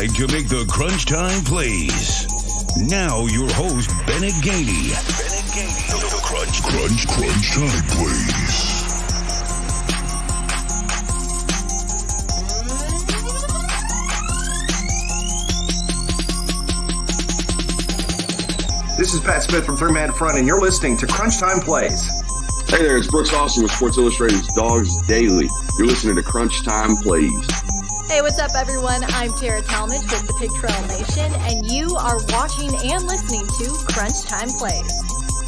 guide to make the crunch time plays. Now, your host, Bennett Gainey. Bennett Gainey. The crunch, crunch, crunch time plays. This is Pat Smith from Third Man Front, and you're listening to Crunch Time Plays. Hey there, it's Brooks Austin with Sports Illustrated's Dawgs Daily. You're listening to Crunch Time Plays. Hey, what's up, everyone? I'm Tara Talmadge with the Pig Trail Nation, and you are watching and listening to Crunch Time Plays.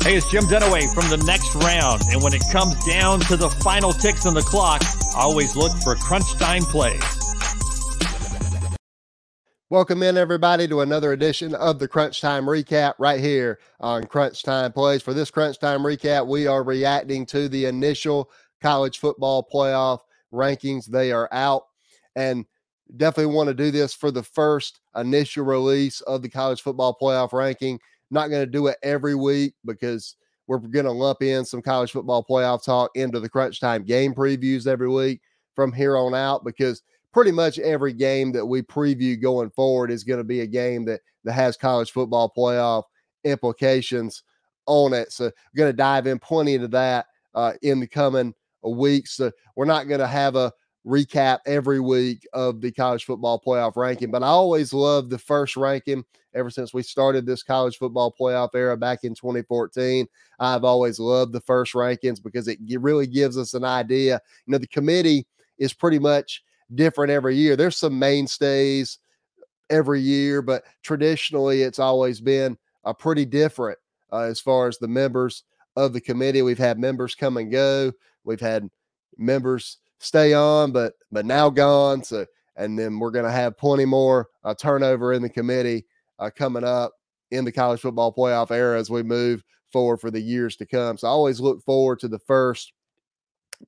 Hey, it's Jim Dunaway from the next round, and when it comes down to the final ticks on the clock, I always look for Crunch Time Plays. Welcome in, everybody, to another edition of the Crunch Time Recap right here on Crunch Time Plays. For this Crunch Time Recap, we are reacting to the initial college football playoff rankings. They are out, and definitely want to do this for the first initial release of the college football playoff ranking. Not going to do it every week because we're going to lump in some college football playoff talk into the Crunch Time game previews every week from here on out because pretty much every game that we preview going forward is going to be a game that that has college football playoff implications on it. So we're going to dive in plenty into that uh, in the coming weeks. So we're not going to have a recap every week of the college football playoff ranking, but I always love the first ranking ever since we started this college football playoff era back in 2014. I've always loved the first rankings because it really gives us an idea. You know, the committee is pretty much different every year. There's some mainstays every year, but traditionally it's always been a pretty different uh, as far as the members of the committee. We've had members come and go. We've had members stay on, but but now gone. So and then we're going to have plenty more uh, turnover in the committee uh, coming up in the college football playoff era as we move forward for the years to come. So I always look forward to the first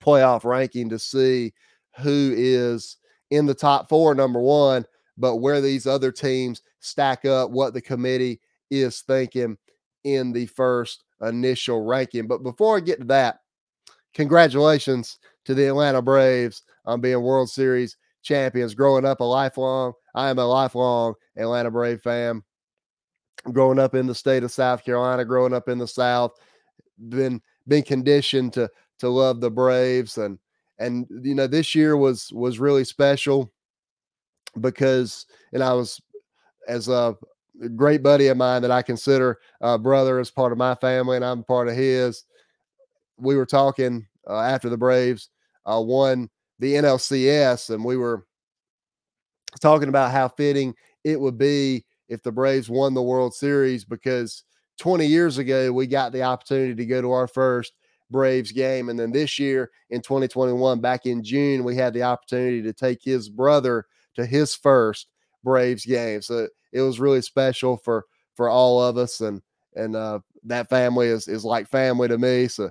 playoff ranking to see who is in the top four, number one, but where these other teams stack up, what the committee is thinking in the first initial ranking. But before I get to that, congratulations to the Atlanta Braves on being World Series champions. Growing up a lifelong, I am a lifelong Atlanta Brave fan. Growing up in the state of South Carolina, growing up in the South, been been conditioned to to love the Braves and and you know this year was was really special because and I was as a great buddy of mine that I consider a brother as part of my family and I'm part of his. We were talking uh, after the Braves uh, won the NLCS and we were talking about how fitting it would be if the Braves won the World Series because 20 years ago we got the opportunity to go to our first Braves game. And then this year in 2021, back in June, we had the opportunity to take his brother to his first Braves game. So it was really special for for all of us. And and uh, that family is is like family to me. So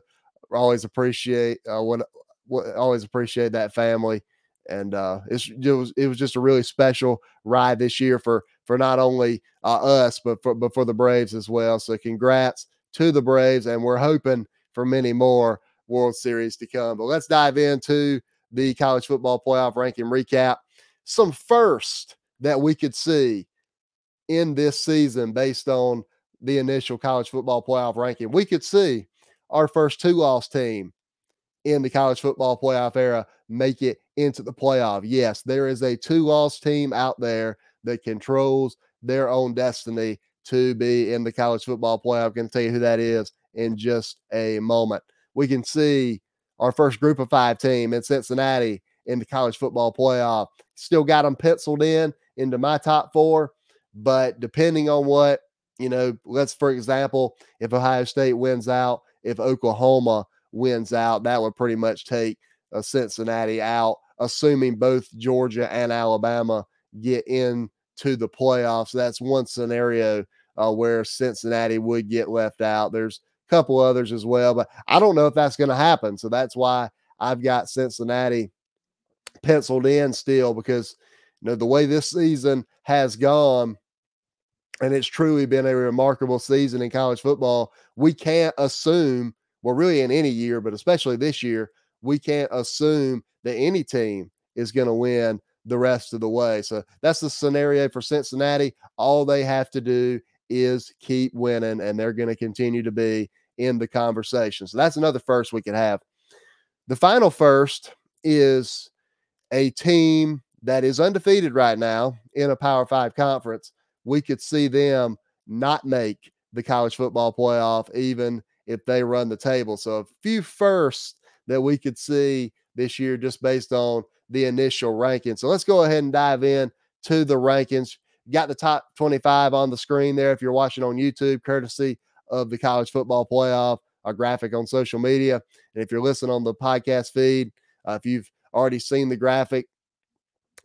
always appreciate uh, what, what always appreciate that family. And uh, it was it was just a really special ride this year for for not only uh, us but for but for the Braves as well. So congrats to the Braves, and we're hoping for many more World Series to come. But let's dive into the college football playoff ranking recap. Some first that we could see in this season based on the initial college football playoff ranking. We could see our first two loss team in the college football playoff era make it into the playoff. Yes, there is a two loss team out there that controls their own destiny to be in the college football playoff. I'm going to tell you who that is in just a moment. We can see our first group of five team in Cincinnati in the college football playoff. Still got them penciled in into my top four, but depending on what, you know, let's, for example, if Ohio State wins out, if Oklahoma wins out, that would pretty much take uh, Cincinnati out, assuming both Georgia and Alabama get in to the playoffs. That's one scenario uh, where Cincinnati would get left out. There's a couple others as well. But I don't know if that's going to happen. So that's why I've got Cincinnati penciled in still because you know the way this season has gone and it's truly been a remarkable season in college football we can't assume well really in any year but especially this year we can't assume that any team is going to win the rest of the way. So that's the scenario for Cincinnati. All they have to do is keep winning, and they're going to continue to be in the conversation. So that's another first we could have. The final first is a team that is undefeated right now in a Power Five conference. We could see them not make the college football playoff, even if they run the table. So a few firsts that we could see this year just based on the initial ranking. So let's go ahead and dive in to the rankings. Got the top 25 on the screen there if you're watching on YouTube, courtesy of the college football playoff, our graphic on social media. And if you're listening on the podcast feed, uh, if you've already seen the graphic,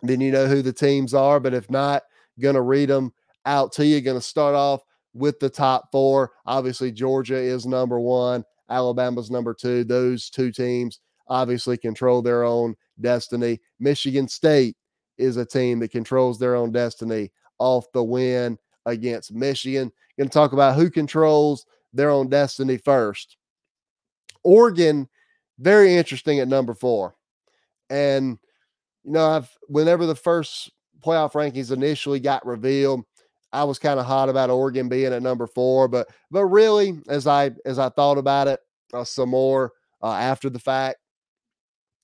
then you know who the teams are. But if not, going to read them out to you. Going to start off with the top four. Obviously, Georgia is number one, Alabama's number two. Those two teams obviously control their own destiny. Michigan State is a team that controls their own destiny off the win against Michigan. Going to talk about who controls their own destiny first. Oregon, very interesting at number four. And, you know, I've, whenever the first playoff rankings initially got revealed, I was kind of hot about Oregon being at number four, but but really, as I as I thought about it uh, some more uh, after the fact,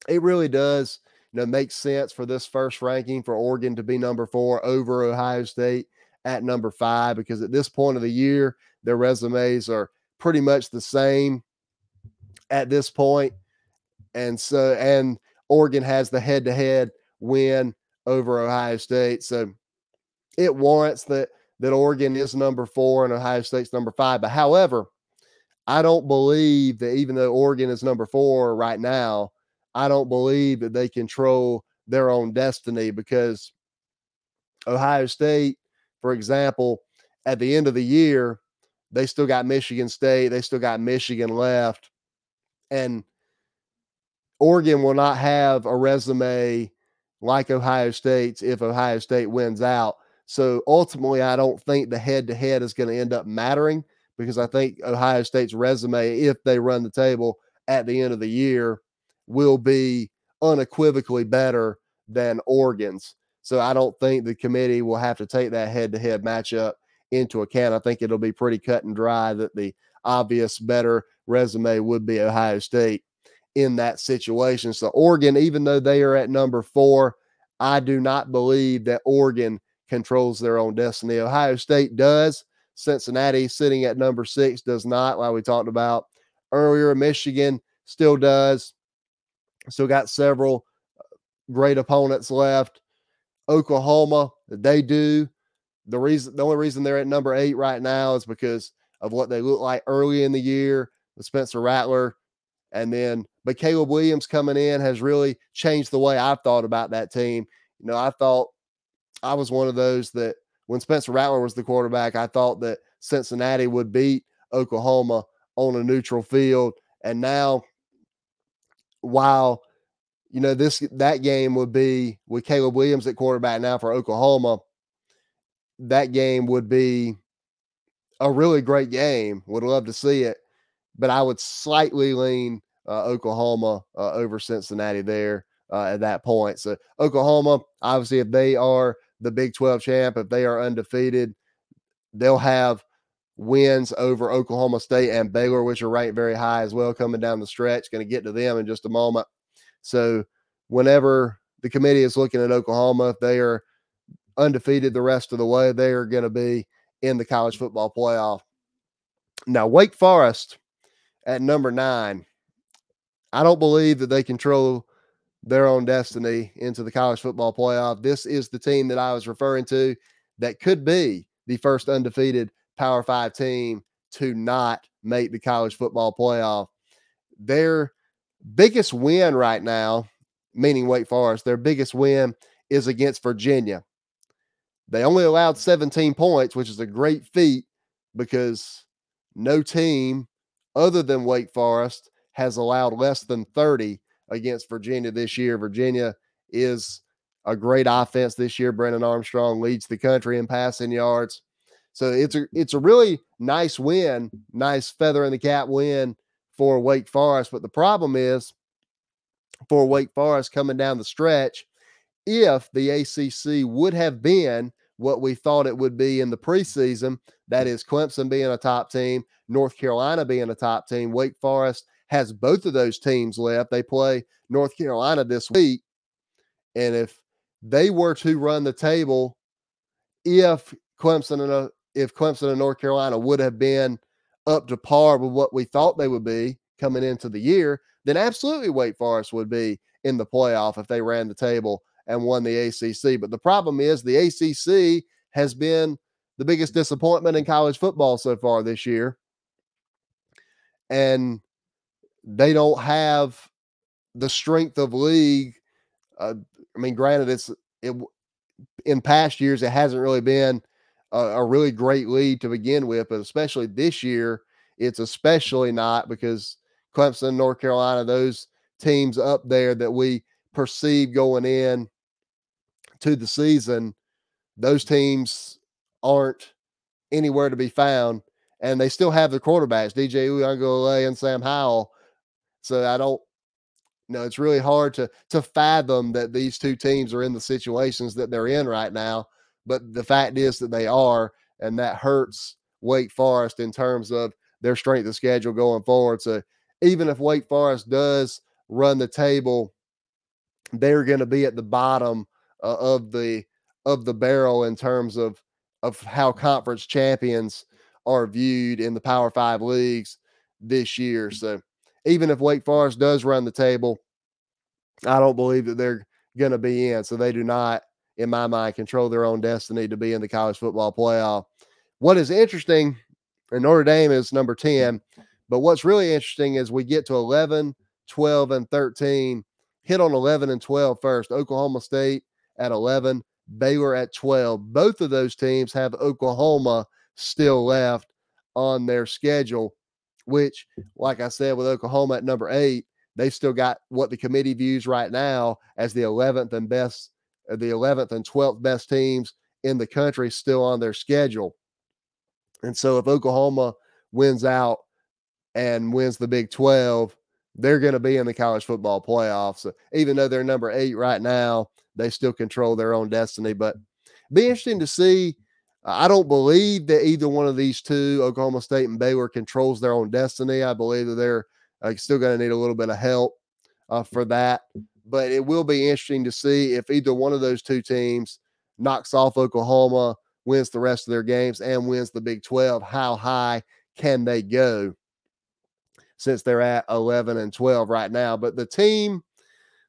it really does you know make sense for this first ranking for Oregon to be number four over Ohio State at number five because at this point of the year, their resumes are pretty much the same at this point, and so and Oregon has the head-to-head win over Ohio State, so it warrants that that Oregon is number four and Ohio State's number five. But however, I don't believe that even though Oregon is number four right now, I don't believe that they control their own destiny because Ohio State, for example, at the end of the year, they still got Michigan State, they still got Michigan left. And Oregon will not have a resume like Ohio State's if Ohio State wins out. So ultimately, I don't think the head to head is going to end up mattering because I think Ohio State's resume, if they run the table at the end of the year, will be unequivocally better than Oregon's. So I don't think the committee will have to take that head to head matchup into account. I think it'll be pretty cut and dry that the obvious better resume would be Ohio State in that situation. So Oregon, even though they are at number four, I do not believe that Oregon controls their own destiny. Ohio State does. Cincinnati sitting at number six does not, like we talked about earlier. Michigan still does. Still got several uh, great opponents left. Oklahoma, they do. The reason, the only reason they're at number eight right now is because of what they look like early in the year with Spencer Rattler. And then, but Caleb Williams coming in has really changed the way I've thought about that team. You know, I thought I was one of those that when Spencer Rattler was the quarterback, I thought that Cincinnati would beat Oklahoma on a neutral field. And now, while you know this that game would be with Caleb Williams at quarterback now for Oklahoma, that game would be a really great game. Would love to see it, but I would slightly lean uh, Oklahoma uh, over Cincinnati there uh, at that point. So Oklahoma, obviously, if they are the Big 12 champ, if they are undefeated, they'll have wins over Oklahoma State and Baylor, which are ranked very high as well, coming down the stretch. Going to get to them in just a moment. So, whenever the committee is looking at Oklahoma, if they are undefeated the rest of the way, they are going to be in the college football playoff. Now, Wake Forest at number nine, I don't believe that they control their own destiny into the college football playoff. This is the team that I was referring to that could be the first undefeated Power Five team to not make the college football playoff. Their biggest win right now, meaning Wake Forest, their biggest win is against Virginia. They only allowed 17 points, which is a great feat because no team other than Wake Forest has allowed less than 30 against Virginia this year. Virginia is a great offense this year. Brennan Armstrong leads the country in passing yards. So it's a it's a really nice win, nice feather in the cap win for Wake Forest. But the problem is for Wake Forest coming down the stretch if the ACC would have been what we thought it would be in the preseason. That is Clemson being a top team, North Carolina being a top team. Wake Forest has both of those teams left. They play North Carolina this week. And if they were to run the table, if Clemson and uh, if Clemson and North Carolina would have been up to par with what we thought they would be coming into the year, then absolutely Wake Forest would be in the playoff if they ran the table and won the ACC. But the problem is the ACC has been the biggest disappointment in college football so far this year. And they don't have the strength of league. Uh, I mean, granted, it's it in past years it hasn't really been a, a really great lead to begin with, but especially this year, it's especially not because Clemson, North Carolina, those teams up there that we perceive going in to the season, those teams aren't anywhere to be found. And they still have the quarterbacks, DJ Uiagalelei and Sam Howell. So I don't know. It's really hard to to fathom that these two teams are in the situations that they're in right now. But the fact is that they are, and that hurts Wake Forest in terms of their strength of schedule going forward. So even if Wake Forest does run the table, they're going to be at the bottom uh, of the of the barrel in terms of of how conference champions are viewed in the Power Five leagues this year. So even if Wake Forest does run the table, I don't believe that they're going to be in. So they do not, in my mind, control their own destiny to be in the college football playoff. What is interesting, and Notre Dame is number 10, but what's really interesting is we get to 11, 12, and 13, hit on 11 and 12 first. Oklahoma State at 11, Baylor at 12. Both of those teams have Oklahoma still left on their schedule, which, like I said, with Oklahoma at number eight, they've still got what the committee views right now as the 11th and best, uh, the 11th and 12th best teams in the country still on their schedule. And so if Oklahoma wins out and wins the Big 12, they're going to be in the college football playoffs. So even though they're number eight right now, they still control their own destiny. But be interesting to see. I don't believe that either one of these two, Oklahoma State and Baylor, controls their own destiny. I believe that they're uh, still going to need a little bit of help uh, for that. But it will be interesting to see if either one of those two teams knocks off Oklahoma, wins the rest of their games, and wins the Big 12. How high can they go since they're at 11 and 12 right now? But the team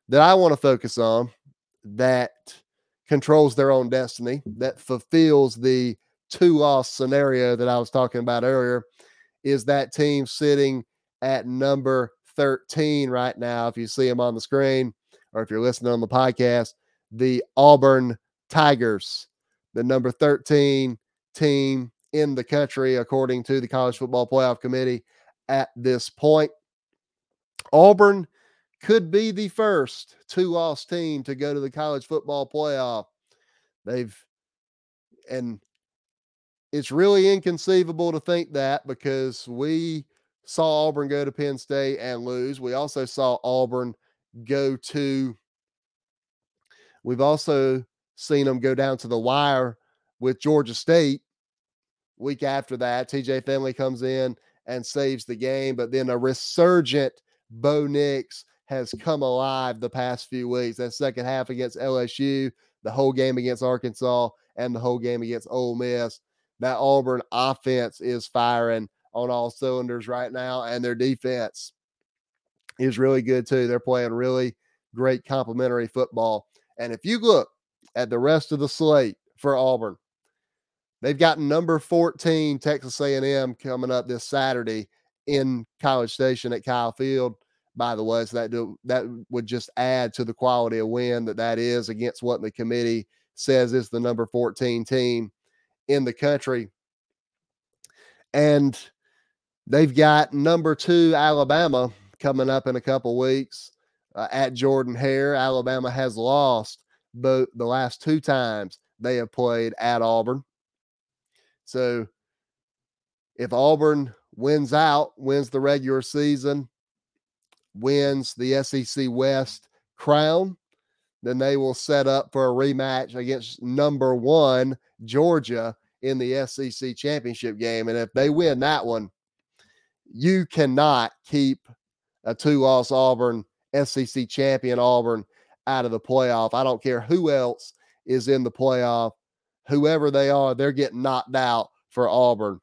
that I want to focus on that controls their own destiny, that fulfills the two loss scenario that I was talking about earlier, is that team sitting at number 13 right now. If you see them on the screen or if you're listening on the podcast, the Auburn Tigers, the number 13 team in the country, according to the College Football Playoff Committee at this point. Auburn could be the first two loss team to go to the college football playoff. They've, and it's really inconceivable to think that because we saw Auburn go to Penn State and lose. We also saw Auburn go to, we've also seen them go down to the wire with Georgia State. Week after that, TJ Finley comes in and saves the game, but then a resurgent Bo Nix has come alive the past few weeks. That second half against LSU, the whole game against Arkansas, and the whole game against Ole Miss. That Auburn offense is firing on all cylinders right now, and their defense is really good too. They're playing really great complementary football. And if you look at the rest of the slate for Auburn, they've got number 14 Texas A&M coming up this Saturday in College Station at Kyle Field by the way. So that do, that would just add to the quality of win that that is against what the committee says is the number 14 team in the country. And they've got number two Alabama coming up in a couple weeks uh, at Jordan Hare. Alabama has lost both the last two times they have played at Auburn. So if Auburn wins out, wins the regular season, wins the SEC West crown, then they will set up for a rematch against number one Georgia in the SEC championship game. And if they win that one, you cannot keep a two loss Auburn, SEC champion Auburn out of the playoff. I don't care who else is in the playoff, whoever they are, they're getting knocked out for Auburn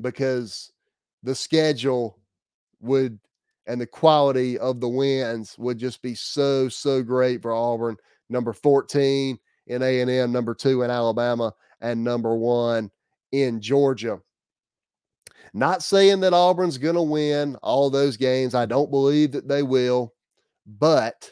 because the schedule would and the quality of the wins would just be so so great for Auburn. Number 14 in A&M, number 2 in Alabama, and number 1 in Georgia. Not saying that Auburn's going to win all those games. I don't believe that they will, but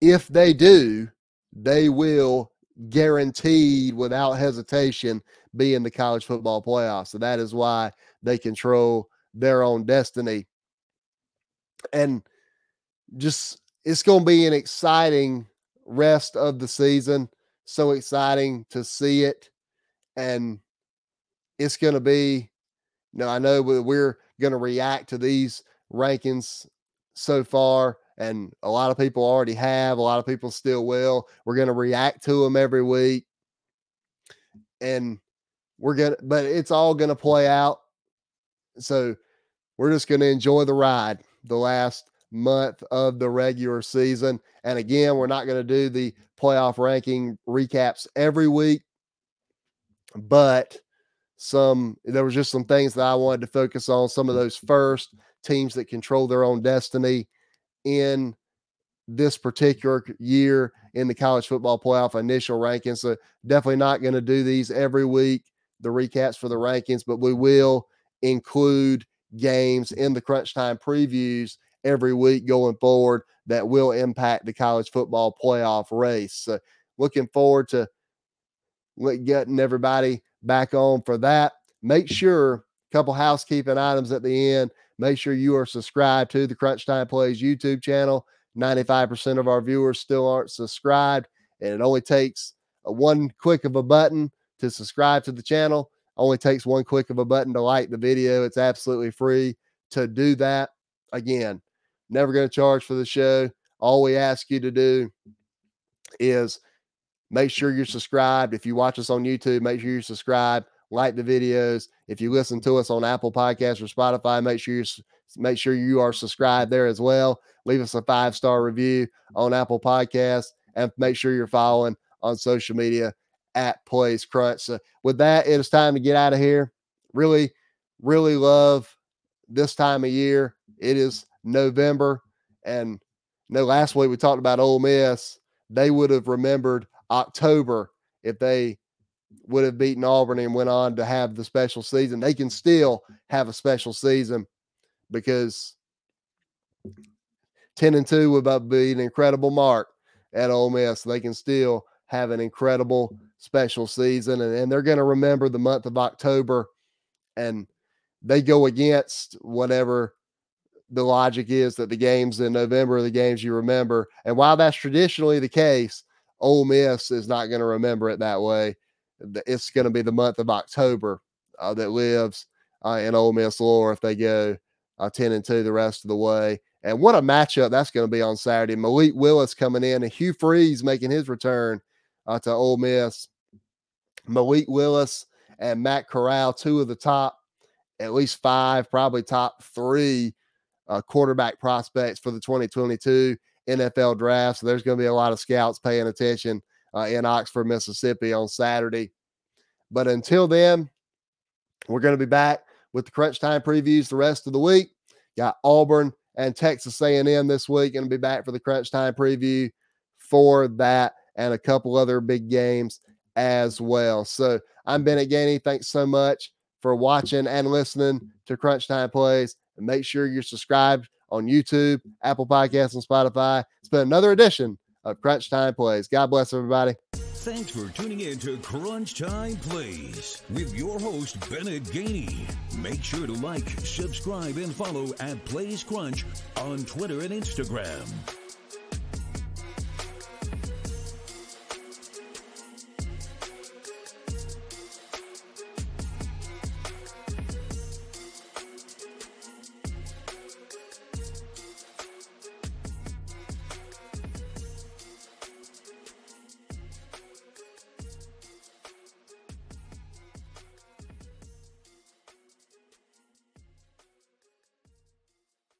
if they do, they will guaranteed without hesitation be in the college football playoffs. So that is why they control their own destiny. And just it's going to be an exciting rest of the season. So exciting to see it. And it's going to be, you know, I know we're going to react to these rankings so far and a lot of people already have, a lot of people still will. We're going to react to them every week. And we're to, but it's all going to play out. So we're just going to enjoy the ride the last month of the regular season. And again, we're not going to do the playoff ranking recaps every week, but some there was just some things that I wanted to focus on. Some of those first teams that control their own destiny in this particular year in the college football playoff initial rankings. So definitely not going to do these every week, the recaps for the rankings, but we will include games in the crunch time previews every week going forward that will impact the college football playoff race. So looking forward to getting everybody back on for that. Make sure a couple housekeeping items at the end. Make sure you are subscribed to the Crunch Time Plays YouTube channel. 95% of our viewers still aren't subscribed, and it only takes one click of a button to subscribe to the channel. Only takes one click of a button to like the video. It's absolutely free to do that. Again, never going to charge for the show. All we ask you to do is make sure you're subscribed. If you watch us on YouTube, make sure you're subscribed like the videos. If you listen to us on Apple Podcasts or Spotify, make sure you make sure you are subscribed there as well. Leave us a five star review on Apple Podcasts and make sure you're following on social media at Plays Crunch. So with that, it is time to get out of here. Really, really love this time of year. It is November, and no, last week we talked about Ole Miss. They would have remembered October if they would have beaten Auburn and went on to have the special season. They can still have a special season because 10 and 2 would be an incredible mark at Ole Miss. They can still have an incredible special season, and, and they're going to remember the month of October, and they go against whatever the logic is that the games in November are the games you remember. And while that's traditionally the case, Ole Miss is not going to remember it that way it's going to be the month of October uh, that lives uh, in Ole Miss lore if they go uh, 10 and 2 the rest of the way. And what a matchup that's going to be on Saturday. Malik Willis coming in and Hugh Freeze making his return uh, to Ole Miss. Malik Willis and Matt Corral, two of the top, at least five, probably top three uh, quarterback prospects for the 2022 NFL draft. So there's going to be a lot of scouts paying attention uh, in Oxford, Mississippi on Saturday. But until then, we're going to be back with the crunch time previews the rest of the week. Got Auburn and Texas A&M this week. Going to be back for the crunch time preview for that and a couple other big games as well. So I'm Bennett Gainey. Thanks so much for watching and listening to Crunch Time Plays. And make sure you're subscribed on YouTube, Apple Podcasts, and Spotify. It's been another edition of Crunch Time Plays. God bless everybody. Thanks for tuning in to Crunch Time Plays with your host, Bennett Gainey. Make sure to like, subscribe, and follow at Plays Crunch on Twitter and Instagram.